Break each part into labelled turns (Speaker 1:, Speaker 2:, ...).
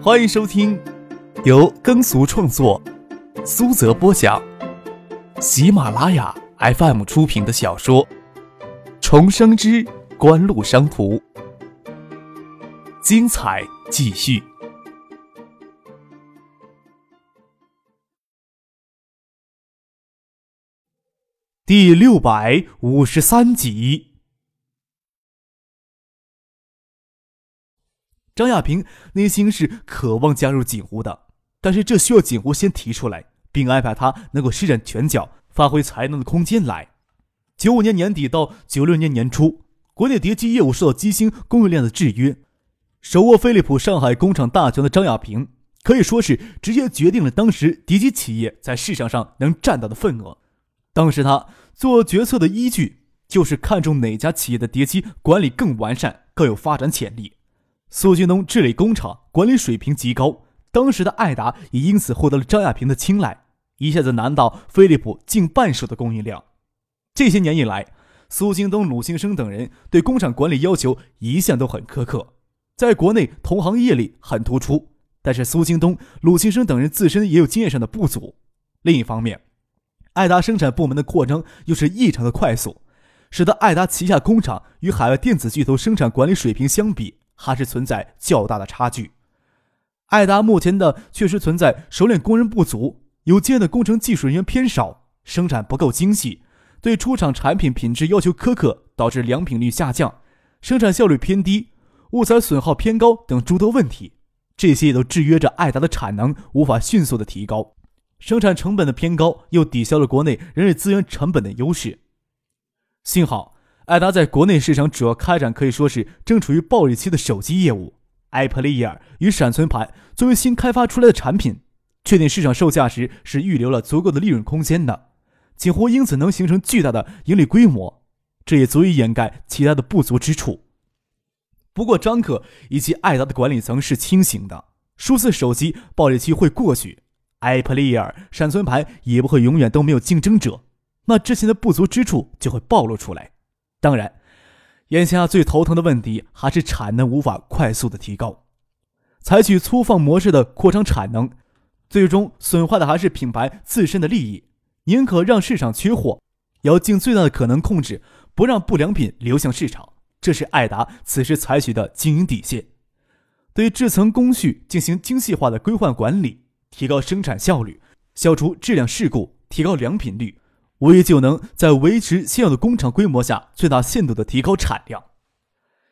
Speaker 1: 欢迎收听由耕俗创作、苏泽播讲、喜马拉雅 FM 出品的小说《重生之官路商途》，精彩继续，第六百五十三集。张亚平内心是渴望加入锦湖的，但是这需要锦湖先提出来，并安排他能够施展拳脚、发挥才能的空间来。九五年年底到九六年年初，国内叠机业务受到机芯供应链的制约，手握飞利浦上海工厂大权的张亚平，可以说是直接决定了当时叠机企业在市场上能占到的份额。当时他做决策的依据就是看中哪家企业的叠机管理更完善、更有发展潜力。苏京东治理工厂管理水平极高，当时的艾达也因此获得了张亚平的青睐，一下子拿到飞利浦近半数的供应量。这些年以来，苏京东、鲁新生等人对工厂管理要求一向都很苛刻，在国内同行业里很突出。但是苏京东、鲁新生等人自身也有经验上的不足。另一方面，艾达生产部门的扩张又是异常的快速，使得艾达旗下工厂与海外电子巨头生产管理水平相比。还是存在较大的差距。艾达目前的确实存在熟练工人不足，有经验的工程技术人员偏少，生产不够精细，对出厂产品品质要求苛刻，导致良品率下降，生产效率偏低，物材损耗偏高等诸多问题。这些也都制约着艾达的产能无法迅速的提高，生产成本的偏高又抵消了国内人力资源成本的优势。幸好。艾达在国内市场主要开展可以说是正处于暴利期的手机业务。艾普利尔与闪存盘作为新开发出来的产品，确定市场售价时是预留了足够的利润空间的，几乎因此能形成巨大的盈利规模，这也足以掩盖其他的不足之处。不过，张可以及艾达的管理层是清醒的，数字手机暴利期会过去，艾普利尔闪存盘也不会永远都没有竞争者，那之前的不足之处就会暴露出来。当然，眼下最头疼的问题还是产能无法快速的提高。采取粗放模式的扩张产能，最终损坏的还是品牌自身的利益。宁可让市场缺货，也要尽最大的可能控制，不让不良品流向市场。这是艾达此时采取的经营底线。对制层工序进行精细化的规范管理，提高生产效率，消除质量事故，提高良品率。无疑就能在维持现有的工厂规模下，最大限度的提高产量。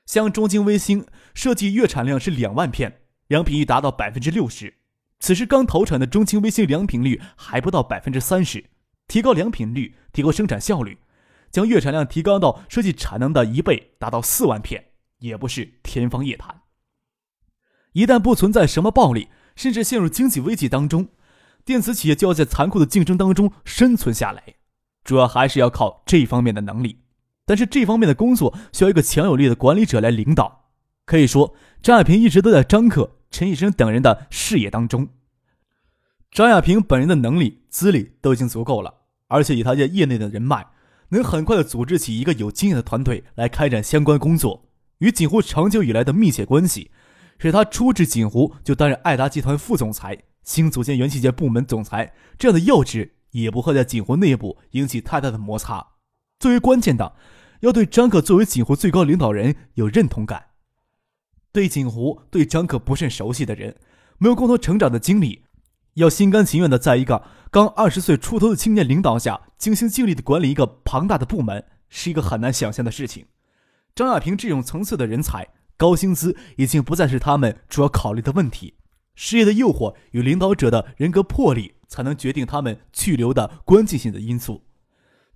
Speaker 1: 像中兴微星设计月产量是两万片，良品率达到百分之六十。此时刚投产的中兴微星良品率还不到百分之三十，提高良品率，提高生产效率，将月产量提高到设计产能的一倍，达到四万片，也不是天方夜谭。一旦不存在什么暴利，甚至陷入经济危机当中，电子企业就要在残酷的竞争当中生存下来。主要还是要靠这方面的能力，但是这方面的工作需要一个强有力的管理者来领导。可以说，张亚平一直都在张克、陈以生等人的视野当中。张亚平本人的能力、资历都已经足够了，而且以他在业内的人脉，能很快的组织起一个有经验的团队来开展相关工作。与锦湖长久以来的密切关系，使他初至锦湖就担任爱达集团副总裁、新组建元器件部门总裁这样的要职。也不会在锦湖内部引起太大的摩擦。最为关键的，要对张可作为锦湖最高领导人有认同感。对锦湖、对张可不甚熟悉的人，没有共同成长的经历，要心甘情愿的在一个刚二十岁出头的青年领导下，尽心尽力的管理一个庞大的部门，是一个很难想象的事情。张亚平这种层次的人才，高薪资已经不再是他们主要考虑的问题。事业的诱惑与领导者的人格魄力。才能决定他们去留的关键性的因素。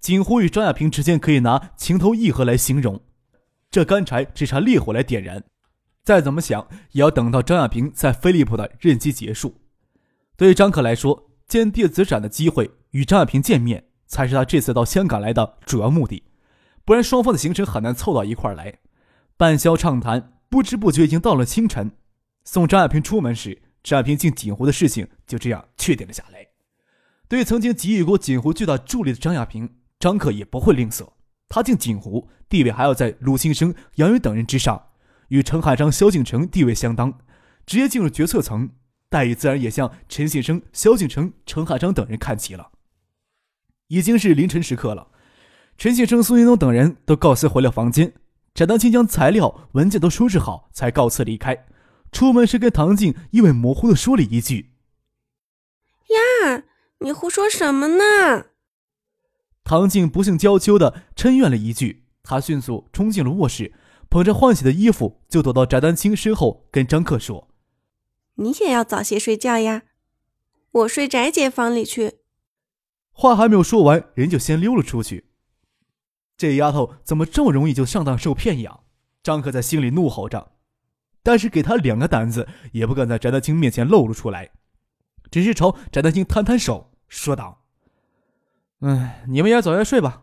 Speaker 1: 锦湖与张亚平之间可以拿情投意合来形容，这干柴只差烈火来点燃。再怎么想，也要等到张亚平在飞利浦的任期结束。对于张可来说，见电子展的机会与张亚平见面，才是他这次到香港来的主要目的。不然，双方的行程很难凑到一块来。半宵畅谈，不知不觉已经到了清晨。送张亚平出门时。张亚平进锦湖的事情就这样确定了下来。对曾经给予过锦湖巨大助力的张亚平，张克也不会吝啬。他进锦湖地位还要在鲁庆生、杨宇等人之上，与陈海章、萧敬腾地位相当，直接进入决策层。待遇自然也向陈信生、萧敬成、陈海章等人看齐了。已经是凌晨时刻了，陈信生、苏云东等人都告辞回了房间。翟丹青将材料、文件都收拾好，才告辞离开。出门时跟唐静意味模糊的说了一句：“
Speaker 2: 呀，你胡说什么呢？”
Speaker 1: 唐静不幸娇羞的嗔怨了一句，她迅速冲进了卧室，捧着换洗的衣服就躲到翟丹青身后，跟张克说。
Speaker 2: 你也要早些睡觉呀，我睡翟姐房里去。
Speaker 1: 话还没有说完，人就先溜了出去。这丫头怎么这么容易就上当受骗呀？张克在心里怒吼着，但是给他两个胆子，也不敢在翟丹青面前露了出来，只是朝翟丹青摊摊手，说道：“嗯，你们也早些睡吧。”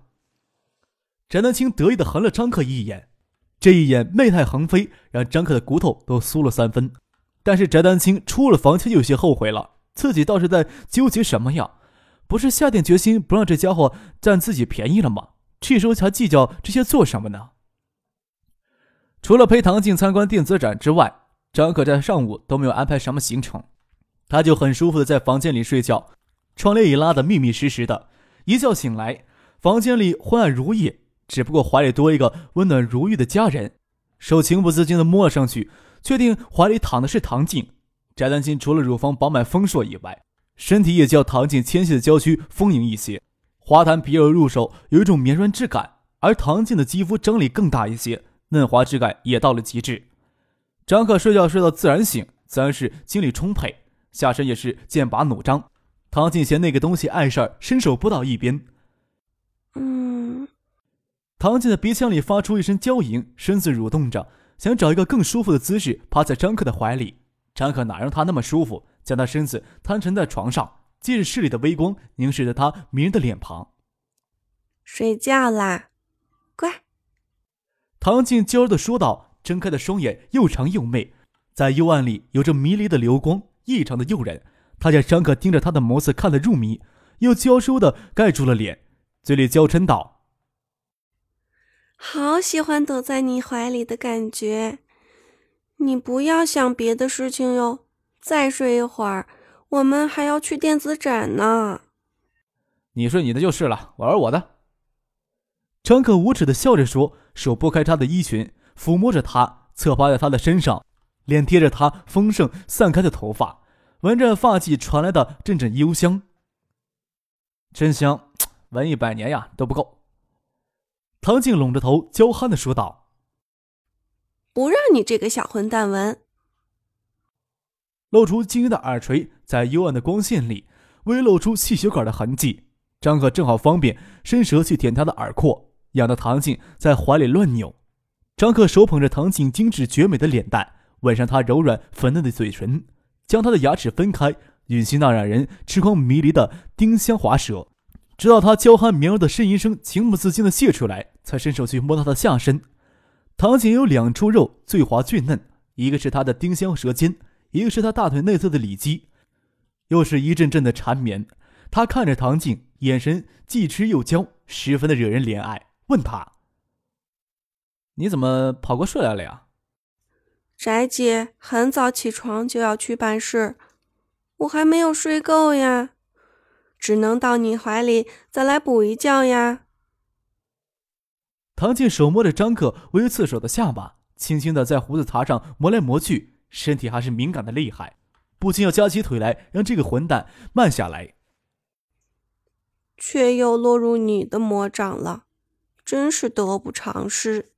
Speaker 1: 翟丹青得意的横了张克一眼，这一眼媚态横飞，让张克的骨头都酥了三分。但是翟丹青出了房间就，有些后悔了。自己倒是在纠结什么呀？不是下定决心不让这家伙占自己便宜了吗？这时候才计较这些做什么呢？除了陪唐静参观电子展之外，张可在上午都没有安排什么行程，他就很舒服的在房间里睡觉，窗帘也拉得密密实实的。一觉醒来，房间里昏暗如夜，只不过怀里多一个温暖如玉的家人，手情不自禁的摸了上去。确定怀里躺的是唐静，翟丹青除了乳房饱满丰硕以外，身体也较唐静纤细的娇躯丰盈一些，滑弹皮肉入手有一种绵软质感，而唐静的肌肤张力更大一些，嫩滑质感也到了极致。张可睡觉睡到自然醒，自然是精力充沛，下身也是剑拔弩张。唐静嫌那个东西碍事儿，伸手拨到一边。
Speaker 2: 嗯，
Speaker 1: 唐静的鼻腔里发出一声娇吟，身子蠕动着。想找一个更舒服的姿势趴在张克的怀里，张克哪让他那么舒服，将他身子摊沉在床上，借着室里的微光凝视着他迷人的脸庞。
Speaker 2: 睡觉啦，乖。
Speaker 1: 唐静娇柔的说道，睁开的双眼又长又媚，在幽暗里有着迷离的流光，异常的诱人。他见张克盯着他的眸子看得入迷，又娇羞的盖住了脸，嘴里娇嗔道。
Speaker 2: 好喜欢躲在你怀里的感觉，你不要想别的事情哟。再睡一会儿，我们还要去电子展呢。
Speaker 1: 你睡你的就是了，我玩我的。张可无耻的笑着说，手拨开她的衣裙，抚摸着她，侧趴在她的身上，脸贴着她丰盛散开的头发，闻着发髻传来的阵阵幽香，真香，闻一百年呀都不够。唐静拢着头，娇憨的说道：“
Speaker 2: 不让你这个小混蛋闻。”
Speaker 1: 露出晶莹的耳垂，在幽暗的光线里，微露出细血管的痕迹。张可正好方便伸舌去舔她的耳廓，痒得唐静在怀里乱扭。张克手捧着唐静精致绝美的脸蛋，吻上她柔软粉嫩的嘴唇，将她的牙齿分开，吮吸那让人痴狂迷离的丁香滑舌。直到他娇憨绵柔的呻吟声情不自禁的泄出来，才伸手去摸她的下身。唐景有两处肉最滑最嫩，一个是他的丁香舌尖，一个是他大腿内侧的里肌，又是一阵阵的缠绵。他看着唐静，眼神既痴又娇，十分的惹人怜爱。问他：“你怎么跑过睡来了呀？”
Speaker 2: 翟姐很早起床就要去办事，我还没有睡够呀。只能到你怀里再来补一觉呀。
Speaker 1: 唐静手摸着张克微刺手的下巴，轻轻的在胡子茬上磨来磨去，身体还是敏感的厉害，不禁要夹起腿来让这个混蛋慢下来。
Speaker 2: 却又落入你的魔掌了，真是得不偿失。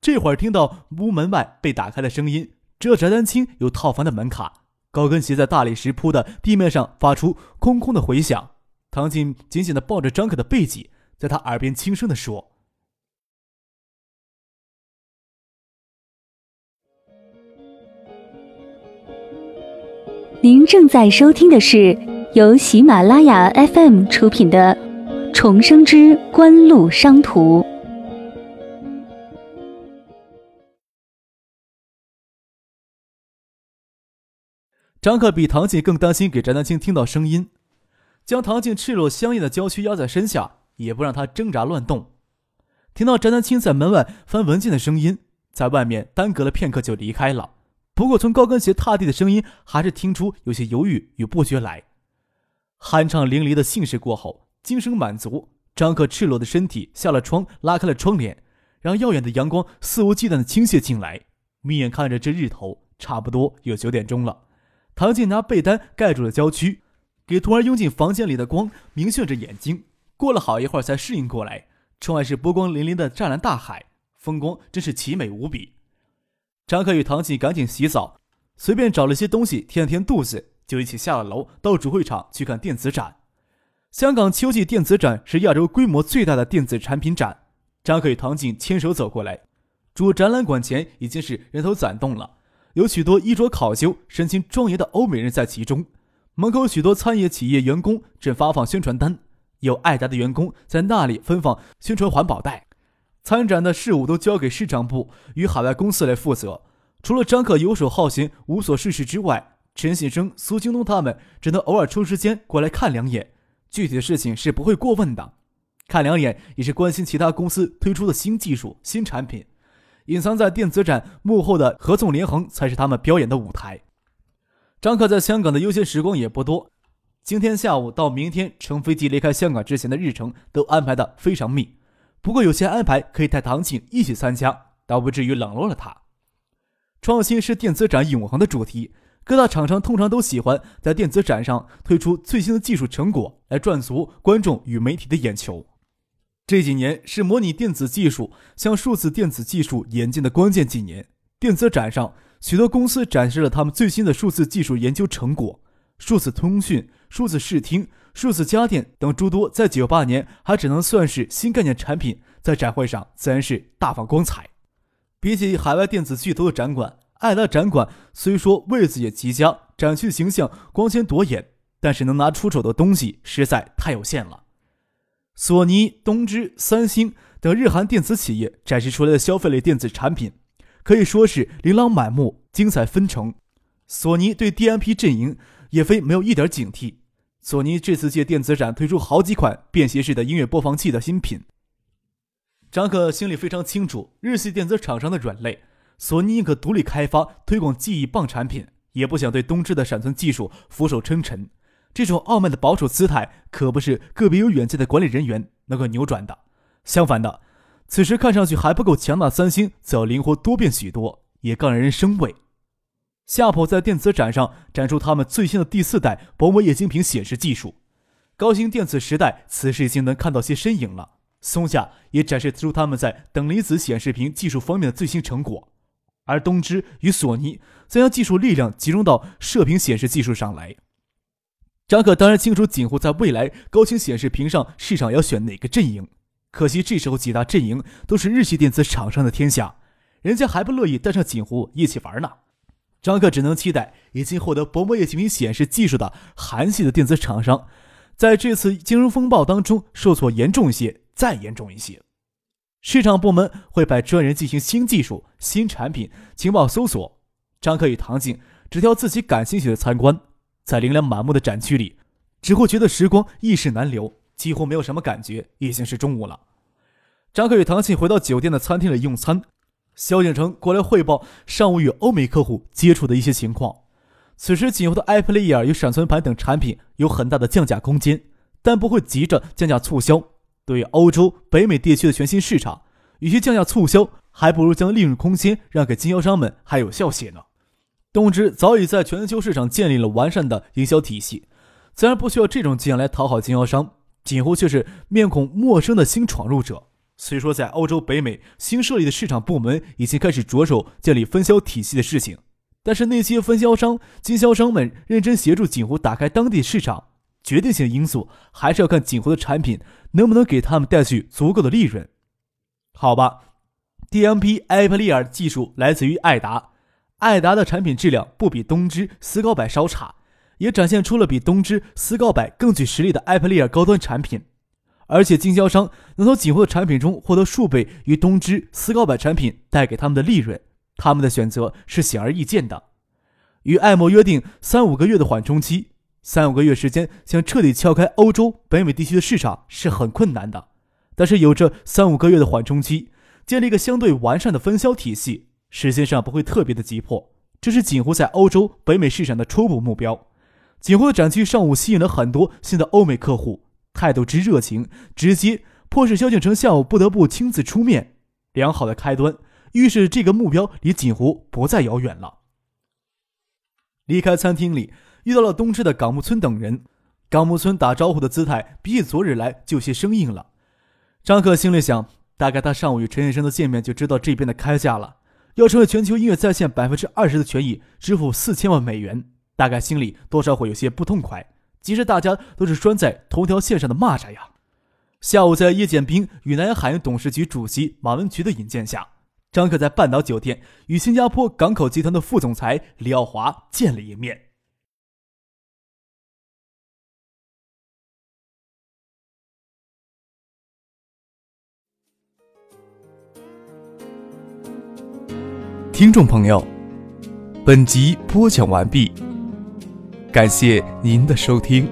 Speaker 1: 这会儿听到屋门外被打开的声音，知道翟丹青有套房的门卡。高跟鞋在大理石铺的地面上发出空空的回响。唐静紧紧的抱着张可的背脊，在他耳边轻声的说：“
Speaker 3: 您正在收听的是由喜马拉雅 FM 出品的《重生之官路商途》。”
Speaker 1: 张克比唐静更担心给翟丹青听到声音，将唐静赤裸香艳的娇躯压在身下，也不让她挣扎乱动。听到翟丹青在门外翻文件的声音，在外面耽搁了片刻就离开了。不过从高跟鞋踏地的声音，还是听出有些犹豫与不决来。酣畅淋漓的兴事过后，精神满足，张克赤裸的身体下了窗，拉开了窗帘，让耀眼的阳光肆无忌惮的倾泻进来。眯眼看着这日头，差不多有九点钟了。唐静拿被单盖住了娇躯，给突然涌进房间里的光明眩着眼睛。过了好一会儿才适应过来，窗外是波光粼粼的湛蓝大海，风光真是奇美无比。张克与唐静赶紧洗澡，随便找了些东西填了填肚子，就一起下了楼到主会场去看电子展。香港秋季电子展是亚洲规模最大的电子产品展。张克与唐静牵手走过来，主展览馆前已经是人头攒动了，有许多衣着考究、神情庄严的欧美人在其中。门口许多餐饮企业员工正发放宣传单，有爱达的员工在那里分放宣传环保袋。参展的事务都交给市场部与海外公司来负责。除了张克游手好闲、无所事事之外，陈信生、苏京东他们只能偶尔抽时间过来看两眼。具体的事情是不会过问的，看两眼也是关心其他公司推出的新技术、新产品。隐藏在电子展幕后的合纵连横才是他们表演的舞台。张克在香港的悠闲时光也不多，今天下午到明天乘飞机离开香港之前的日程都安排的非常密。不过有些安排可以带唐静一起参加，倒不至于冷落了他。创新是电子展永恒的主题，各大厂商通常都喜欢在电子展上推出最新的技术成果，来赚足观众与媒体的眼球。这几年是模拟电子技术向数字电子技术演进的关键几年。电子展上，许多公司展示了他们最新的数字技术研究成果，数字通讯、数字视听。数字家电等诸多，在九八年还只能算是新概念产品，在展会上自然是大放光彩。比起海外电子巨头的展馆，爱达展馆虽说位子也极佳，展区形象光鲜夺眼，但是能拿出手的东西实在太有限了。索尼、东芝、三星等日韩电子企业展示出来的消费类电子产品，可以说是琳琅满目、精彩纷呈。索尼对 DMP 阵营也非没有一点警惕。索尼这次借电子展推出好几款便携式的音乐播放器的新品。张可心里非常清楚，日系电子厂商的软肋，索尼宁可独立开发推广记忆棒产品，也不想对东芝的闪存技术俯首称臣。这种傲慢的保守姿态，可不是个别有远见的管理人员能够扭转的。相反的，此时看上去还不够强大的，三星则要灵活多变许多，也更让人生畏。夏普在电子展上展出他们最新的第四代薄膜液晶屏显示技术。高新电子时代此时已经能看到些身影了。松下也展示出他们在等离子显示屏技术方面的最新成果，而东芝与索尼则将技术力量集中到射频显示技术上来。张可当然清楚锦湖在未来高清显示屏上市场要选哪个阵营，可惜这时候几大阵营都是日系电子厂商的天下，人家还不乐意带上锦湖一起玩呢。张克只能期待已经获得薄膜液晶屏显示技术的韩系的电子厂商，在这次金融风暴当中受挫严重一些，再严重一些。市场部门会派专人进行新技术、新产品情报搜索。张克与唐静只挑自己感兴趣的参观，在琳琅满目的展区里，只会觉得时光一逝难留，几乎没有什么感觉。已经是中午了，张克与唐静回到酒店的餐厅里用餐。萧景成过来汇报上午与欧美客户接触的一些情况。此时，仅有的 iPlayer 与闪存盘等产品有很大的降价空间，但不会急着降价促销。对于欧洲、北美地区的全新市场，与其降价促销，还不如将利润空间让给经销商们，还有效些呢。东芝早已在全球市场建立了完善的营销体系，自然不需要这种伎俩来讨好经销商。景湖却是面孔陌生的新闯入者。虽说在欧洲、北美新设立的市场部门已经开始着手建立分销体系的事情，但是那些分销商、经销商们认真协助锦湖打开当地市场，决定性因素还是要看锦湖的产品能不能给他们带去足够的利润。好吧，DMP a p l e r 技术来自于爱达，爱达的产品质量不比东芝、斯高柏稍差，也展现出了比东芝、斯高柏更具实力的 a p l e r 高端产品。而且经销商能从锦湖的产品中获得数倍于东芝、斯高柏产品带给他们的利润，他们的选择是显而易见的。与爱摩约定三五个月的缓冲期，三五个月时间想彻底撬开欧洲、北美地区的市场是很困难的。但是有着三五个月的缓冲期，建立一个相对完善的分销体系，时间上不会特别的急迫。这是锦湖在欧洲、北美市场的初步目标。锦湖的展区上午吸引了很多新的欧美客户，态度之热情、直接，迫使萧敬腾下午不得不亲自出面。良好的开端，预示这个目标离锦湖不再遥远了。离开餐厅里，遇到了东芝的港木村等人。港木村打招呼的姿态比起昨日来就些生硬了。张克心里想，大概他上午与陈先生的见面就知道这边的开价了，要成为全球音乐在线百分之二十的权益，支付四千万美元，大概心里多少会有些不痛快。其实大家都是拴在同条线上的蚂蚱呀。下午，在叶剑兵与南海董事局主席马文菊的引荐下，张克在半岛酒店与新加坡港口集团的副总裁李耀华见了一面。听众朋友，本集播讲完毕，感谢您的收听。